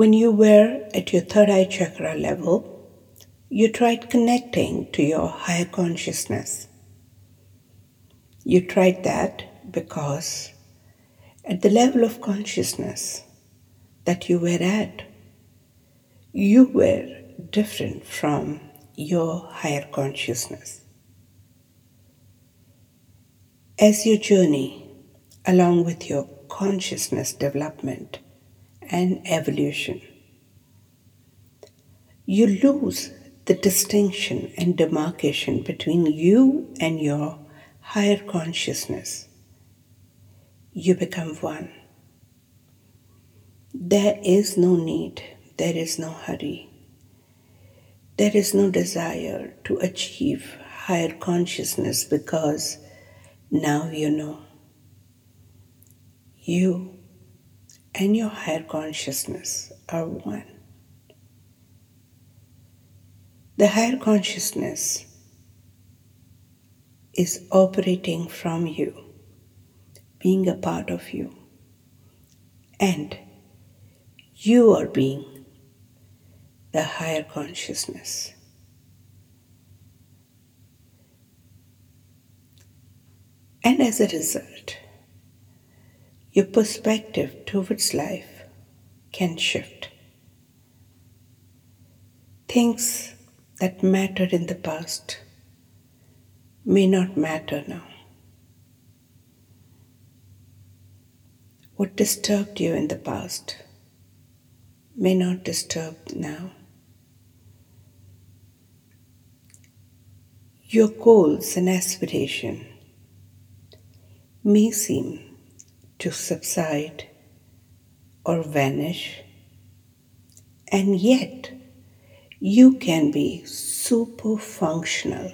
When you were at your third eye chakra level, you tried connecting to your higher consciousness. You tried that because at the level of consciousness that you were at, you were different from your higher consciousness. As you journey along with your consciousness development and evolution, you lose the distinction and demarcation between you and your higher consciousness. You become one. There is no need, there is no hurry, there is no desire to achieve higher consciousness because now you know. You and your higher consciousness are one. The higher consciousness is operating from you, being a part of you, and you are being the higher consciousness. And as a result, your perspective towards life can shift. Things that mattered in the past may not matter now. What disturbed you in the past may not disturb now. Your goals and aspiration may seem to subside or vanish, and yet you can be super functional.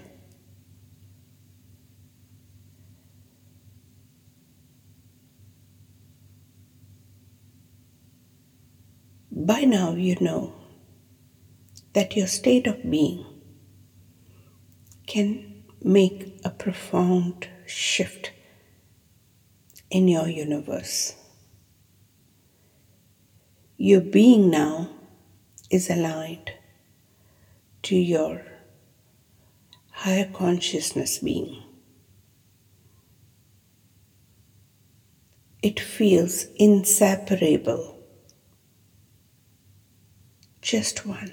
By now, you know that your state of being can make a profound shift in your universe. Your being now is aligned to your higher consciousness being. It feels inseparable, just one.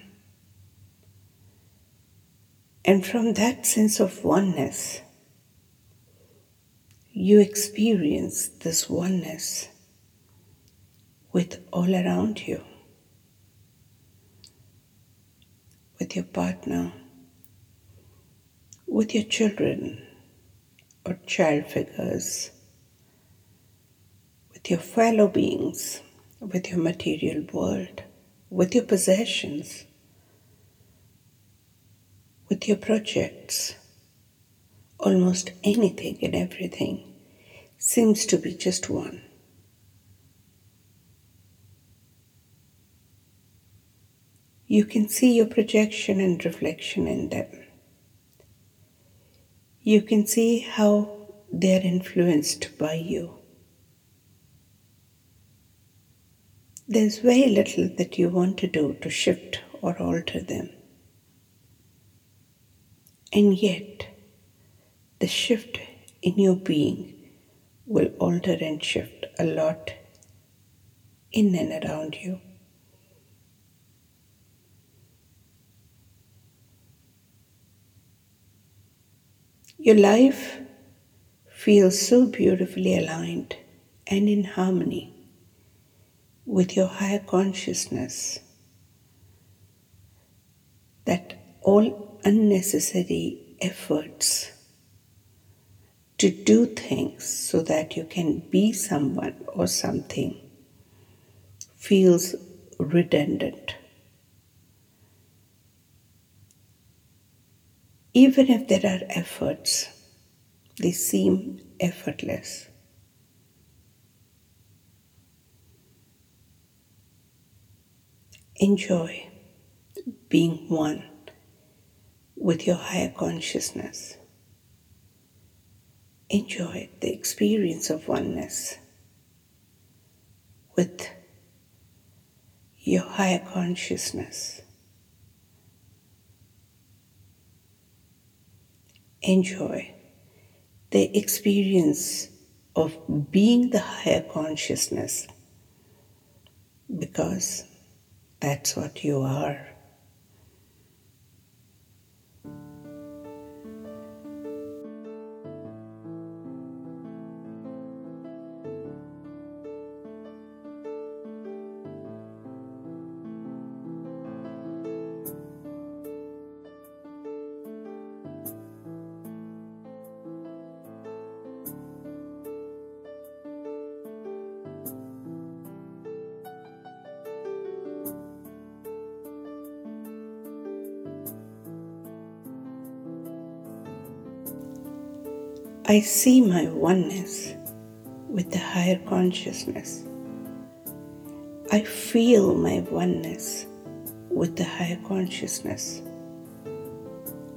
And from that sense of oneness, you experience this oneness with all around you, with your partner, with your children or child figures, with your fellow beings, with your material world, with your possessions, with your projects almost anything and everything seems to be just one. You can see your projection and reflection in them. You can see how they are influenced by you. There's very little that you want to do to shift or alter them. And yet, the shift in your being will alter and shift a lot in and around you. Your life feels so beautifully aligned and in harmony with your higher consciousness that all unnecessary efforts to do things so that you can be someone or something feels redundant. Even if there are efforts, they seem effortless. Enjoy being one with your higher consciousness enjoy the experience of oneness with your higher consciousness. Enjoy the experience of being the higher consciousness because that's what you are. I see my oneness with the higher consciousness. I feel my oneness with the higher consciousness.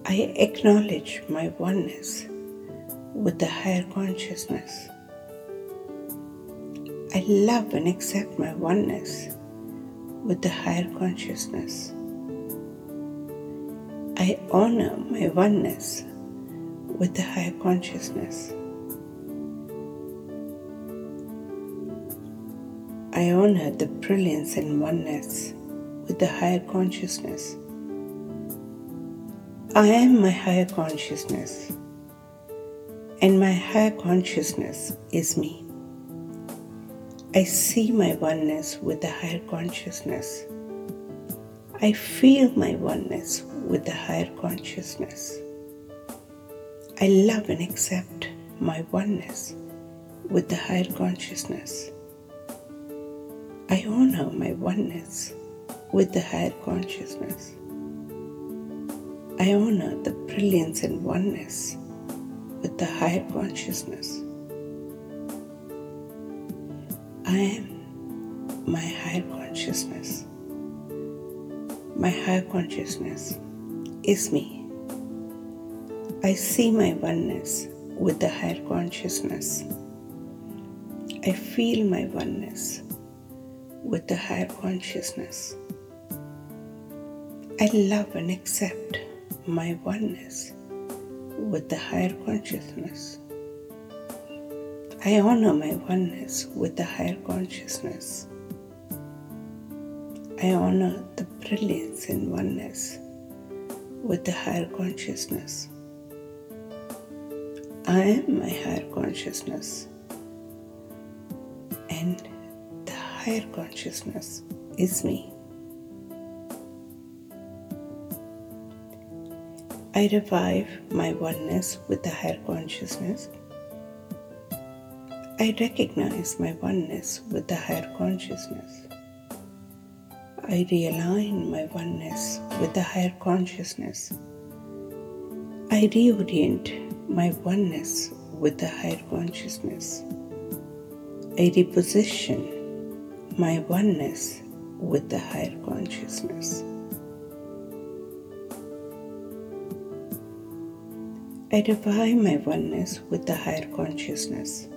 I acknowledge my oneness with the higher consciousness. I love and accept my oneness with the higher consciousness. I honor my oneness with the higher consciousness. I honor the brilliance and oneness with the higher consciousness. I am my higher consciousness, and my higher consciousness is me. I see my oneness with the higher consciousness. I feel my oneness with the higher consciousness. I love and accept my oneness with the higher consciousness. I honor my oneness with the higher consciousness. I honor the brilliance and oneness with the higher consciousness. I am my higher consciousness. My higher consciousness is me. I see my oneness with the higher consciousness. I feel my oneness with the higher consciousness. I love and accept my oneness with the higher consciousness. I honor my oneness with the higher consciousness. I honor the brilliance in oneness with the higher consciousness. I am my higher consciousness, and the higher consciousness is me. I revive my oneness with the higher consciousness. I recognize my oneness with the higher consciousness. I realign my oneness with the higher consciousness. I reorient my oneness with the higher consciousness. I reposition my oneness with the higher consciousness. I revive my oneness with the higher consciousness.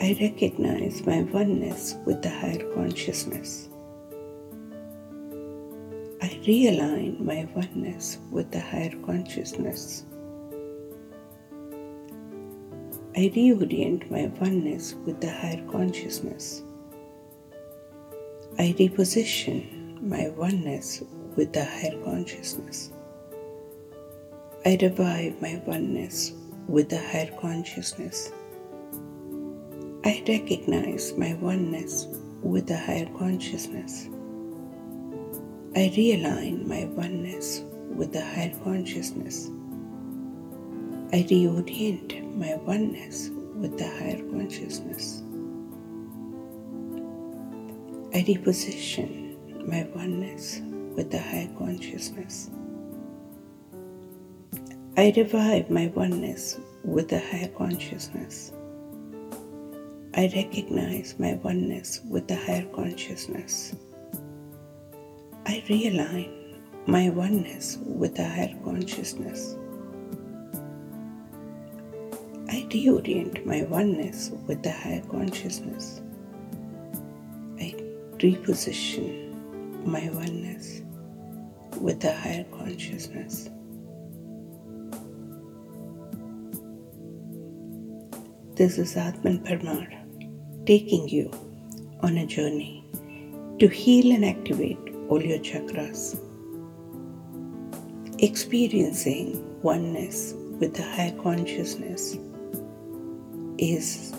I recognize my oneness with the higher consciousness. I realign my oneness with the higher consciousness. I reorient my oneness with the higher consciousness. I reposition my oneness with the higher consciousness. I revive my oneness with the higher consciousness. I recognize my oneness with the higher consciousness. I realign my oneness with the higher consciousness. I reorient my oneness with the higher consciousness. I reposition my oneness with the higher consciousness. I revive my oneness with the higher consciousness. I recognize my oneness with the higher consciousness. I realign my oneness with the higher consciousness. Reorient my oneness with the higher consciousness. I reposition my oneness with the higher consciousness. This is Atman Parmar taking you on a journey to heal and activate all your chakras. Experiencing oneness with the higher consciousness is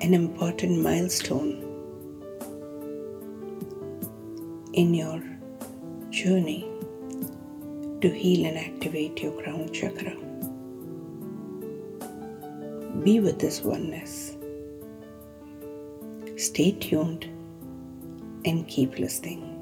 an important milestone in your journey to heal and activate your crown chakra. Be with this oneness. Stay tuned and keep listening.